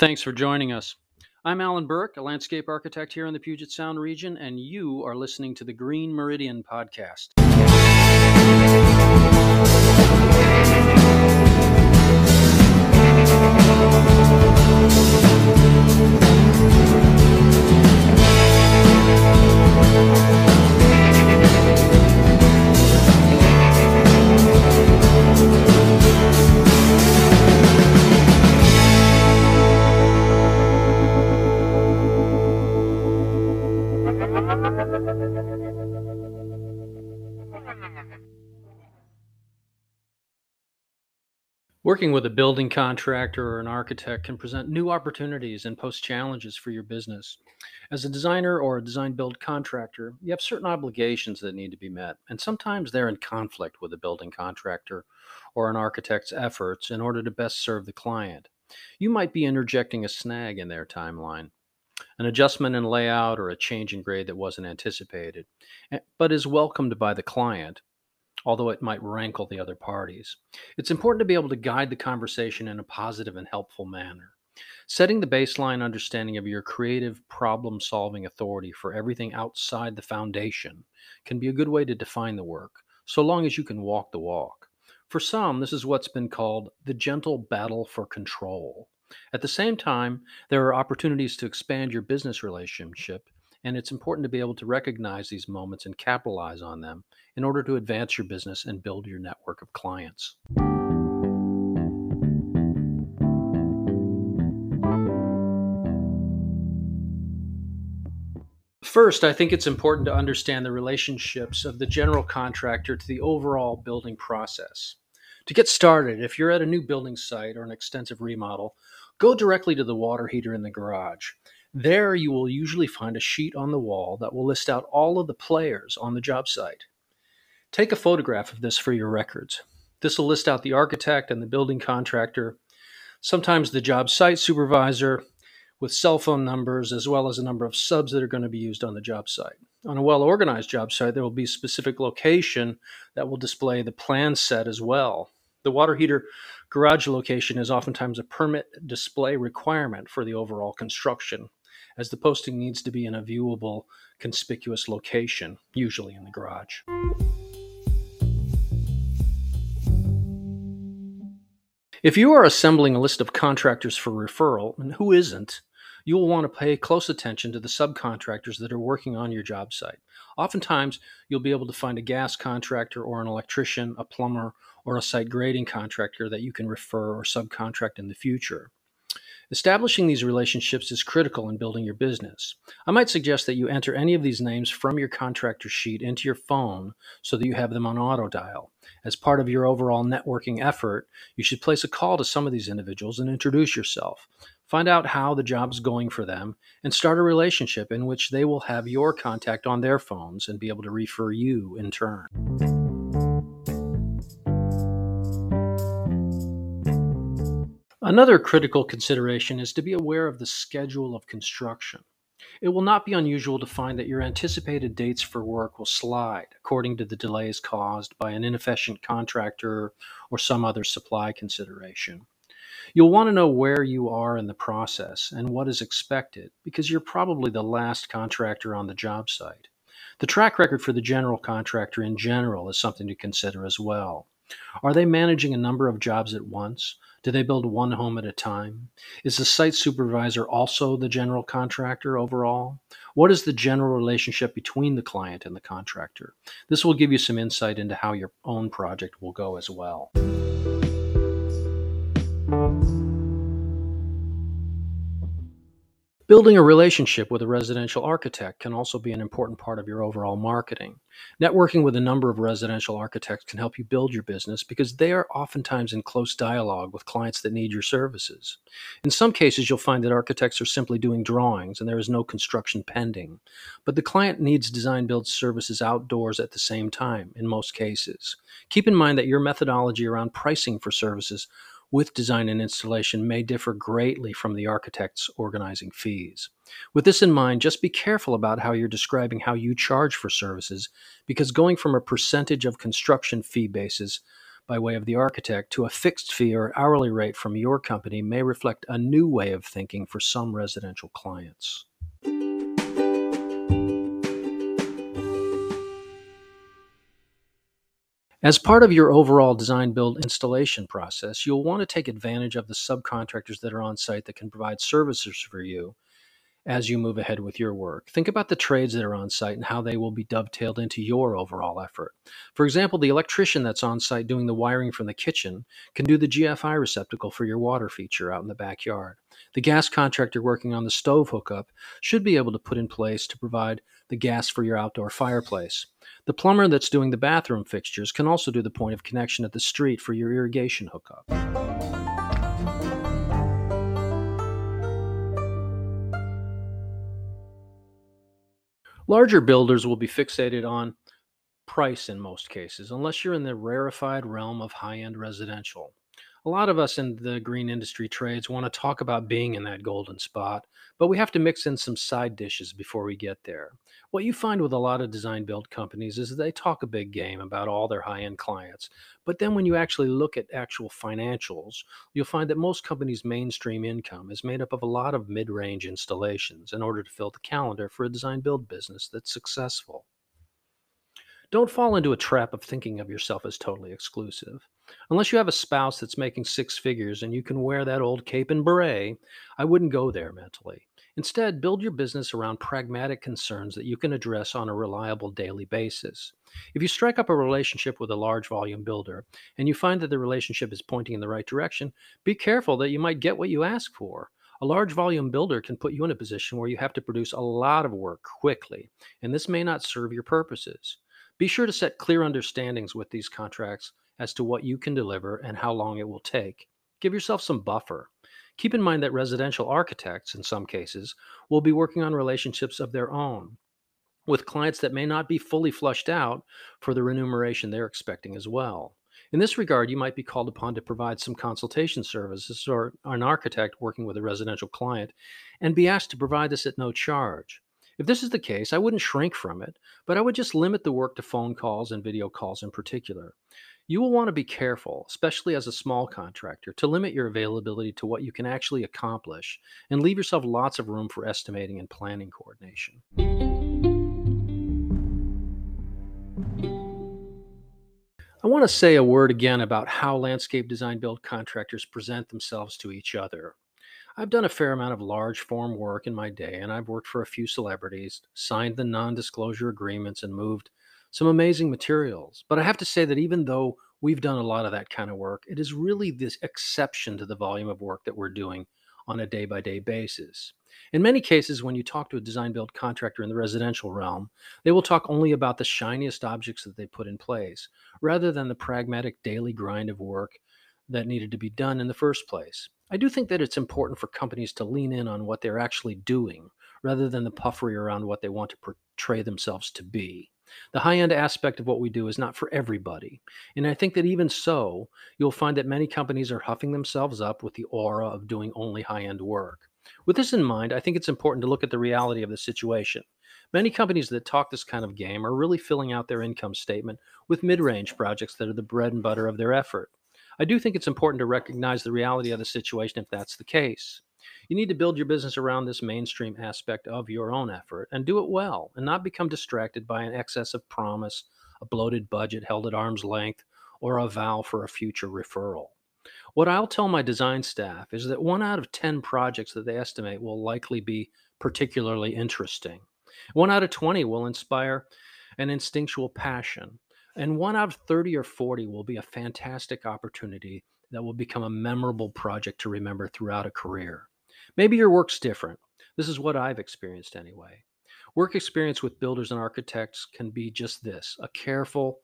Thanks for joining us. I'm Alan Burke, a landscape architect here in the Puget Sound region, and you are listening to the Green Meridian podcast. Working with a building contractor or an architect can present new opportunities and pose challenges for your business. As a designer or a design build contractor, you have certain obligations that need to be met, and sometimes they're in conflict with a building contractor or an architect's efforts in order to best serve the client. You might be interjecting a snag in their timeline, an adjustment in layout or a change in grade that wasn't anticipated, eh, but is welcomed by the client although it might rankle the other parties. It's important to be able to guide the conversation in a positive and helpful manner. Setting the baseline understanding of your creative problem solving authority for everything outside the foundation can be a good way to define the work, so long as you can walk the walk. For some, this is what's been called the gentle battle for control. At the same time, there are opportunities to expand your business relationship and it's important to be able to recognize these moments and capitalize on them in order to advance your business and build your network of clients. First, I think it's important to understand the relationships of the general contractor to the overall building process. To get started, if you're at a new building site or an extensive remodel, go directly to the water heater in the garage. There, you will usually find a sheet on the wall that will list out all of the players on the job site. Take a photograph of this for your records. This will list out the architect and the building contractor, sometimes the job site supervisor, with cell phone numbers as well as a number of subs that are going to be used on the job site. On a well organized job site, there will be a specific location that will display the plan set as well. The water heater garage location is oftentimes a permit display requirement for the overall construction as the posting needs to be in a viewable, conspicuous location, usually in the garage. If you are assembling a list of contractors for referral, and who isn't, you will want to pay close attention to the subcontractors that are working on your job site. Oftentimes, you'll be able to find a gas contractor or an electrician, a plumber, or a site grading contractor that you can refer or subcontract in the future. Establishing these relationships is critical in building your business. I might suggest that you enter any of these names from your contractor sheet into your phone so that you have them on auto dial. As part of your overall networking effort, you should place a call to some of these individuals and introduce yourself. Find out how the job's going for them and start a relationship in which they will have your contact on their phones and be able to refer you in turn. Another critical consideration is to be aware of the schedule of construction. It will not be unusual to find that your anticipated dates for work will slide according to the delays caused by an inefficient contractor or some other supply consideration. You'll want to know where you are in the process and what is expected because you're probably the last contractor on the job site. The track record for the general contractor in general is something to consider as well. Are they managing a number of jobs at once? Do they build one home at a time? Is the site supervisor also the general contractor overall? What is the general relationship between the client and the contractor? This will give you some insight into how your own project will go as well. Building a relationship with a residential architect can also be an important part of your overall marketing. Networking with a number of residential architects can help you build your business because they are oftentimes in close dialogue with clients that need your services. In some cases, you'll find that architects are simply doing drawings and there is no construction pending. But the client needs design build services outdoors at the same time in most cases. Keep in mind that your methodology around pricing for services with design and installation may differ greatly from the architect's organizing fees. With this in mind, just be careful about how you're describing how you charge for services, because going from a percentage of construction fee basis by way of the architect to a fixed fee or hourly rate from your company may reflect a new way of thinking for some residential clients. As part of your overall design build installation process, you'll want to take advantage of the subcontractors that are on site that can provide services for you as you move ahead with your work. Think about the trades that are on site and how they will be dovetailed into your overall effort. For example, the electrician that's on site doing the wiring from the kitchen can do the GFI receptacle for your water feature out in the backyard. The gas contractor working on the stove hookup should be able to put in place to provide the gas for your outdoor fireplace. The plumber that's doing the bathroom fixtures can also do the point of connection at the street for your irrigation hookup. Larger builders will be fixated on price in most cases, unless you're in the rarefied realm of high end residential a lot of us in the green industry trades want to talk about being in that golden spot, but we have to mix in some side dishes before we get there. What you find with a lot of design build companies is they talk a big game about all their high end clients, but then when you actually look at actual financials, you'll find that most companies' mainstream income is made up of a lot of mid range installations in order to fill the calendar for a design build business that's successful. Don't fall into a trap of thinking of yourself as totally exclusive. Unless you have a spouse that's making six figures and you can wear that old cape and beret, I wouldn't go there mentally. Instead, build your business around pragmatic concerns that you can address on a reliable daily basis. If you strike up a relationship with a large volume builder and you find that the relationship is pointing in the right direction, be careful that you might get what you ask for. A large volume builder can put you in a position where you have to produce a lot of work quickly, and this may not serve your purposes. Be sure to set clear understandings with these contracts as to what you can deliver and how long it will take. Give yourself some buffer. Keep in mind that residential architects, in some cases, will be working on relationships of their own with clients that may not be fully flushed out for the remuneration they're expecting as well. In this regard, you might be called upon to provide some consultation services or an architect working with a residential client and be asked to provide this at no charge. If this is the case, I wouldn't shrink from it, but I would just limit the work to phone calls and video calls in particular. You will want to be careful, especially as a small contractor, to limit your availability to what you can actually accomplish and leave yourself lots of room for estimating and planning coordination. I want to say a word again about how landscape design build contractors present themselves to each other. I've done a fair amount of large form work in my day, and I've worked for a few celebrities, signed the non disclosure agreements, and moved some amazing materials. But I have to say that even though we've done a lot of that kind of work, it is really this exception to the volume of work that we're doing on a day by day basis. In many cases, when you talk to a design build contractor in the residential realm, they will talk only about the shiniest objects that they put in place, rather than the pragmatic daily grind of work that needed to be done in the first place. I do think that it's important for companies to lean in on what they're actually doing rather than the puffery around what they want to portray themselves to be. The high end aspect of what we do is not for everybody. And I think that even so, you'll find that many companies are huffing themselves up with the aura of doing only high end work. With this in mind, I think it's important to look at the reality of the situation. Many companies that talk this kind of game are really filling out their income statement with mid range projects that are the bread and butter of their effort. I do think it's important to recognize the reality of the situation if that's the case. You need to build your business around this mainstream aspect of your own effort and do it well and not become distracted by an excess of promise, a bloated budget held at arm's length, or a vow for a future referral. What I'll tell my design staff is that one out of 10 projects that they estimate will likely be particularly interesting. One out of 20 will inspire an instinctual passion. And one out of 30 or 40 will be a fantastic opportunity that will become a memorable project to remember throughout a career. Maybe your work's different. This is what I've experienced anyway. Work experience with builders and architects can be just this a careful,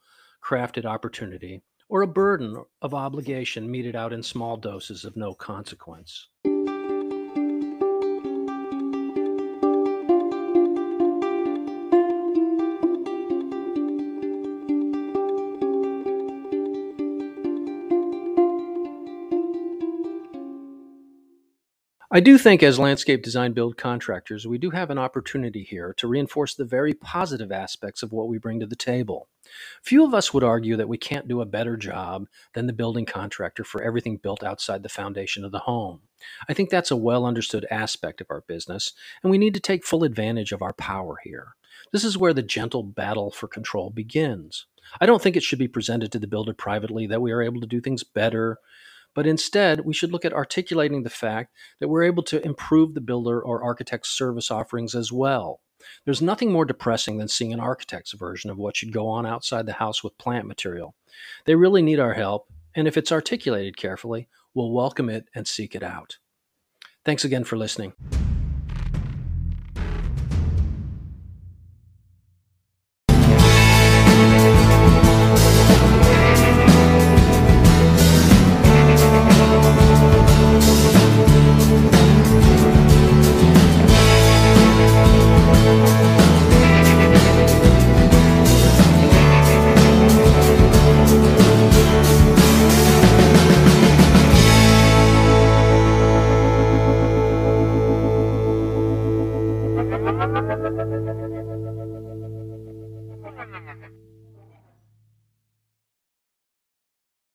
crafted opportunity, or a burden of obligation meted out in small doses of no consequence. I do think, as landscape design build contractors, we do have an opportunity here to reinforce the very positive aspects of what we bring to the table. Few of us would argue that we can't do a better job than the building contractor for everything built outside the foundation of the home. I think that's a well understood aspect of our business, and we need to take full advantage of our power here. This is where the gentle battle for control begins. I don't think it should be presented to the builder privately that we are able to do things better, but instead we should look at articulating the fact that we're able to improve the builder or architect's service offerings as well. There's nothing more depressing than seeing an architect's version of what should go on outside the house with plant material. They really need our help, and if it's articulated carefully, we'll welcome it and seek it out. Thanks again for listening.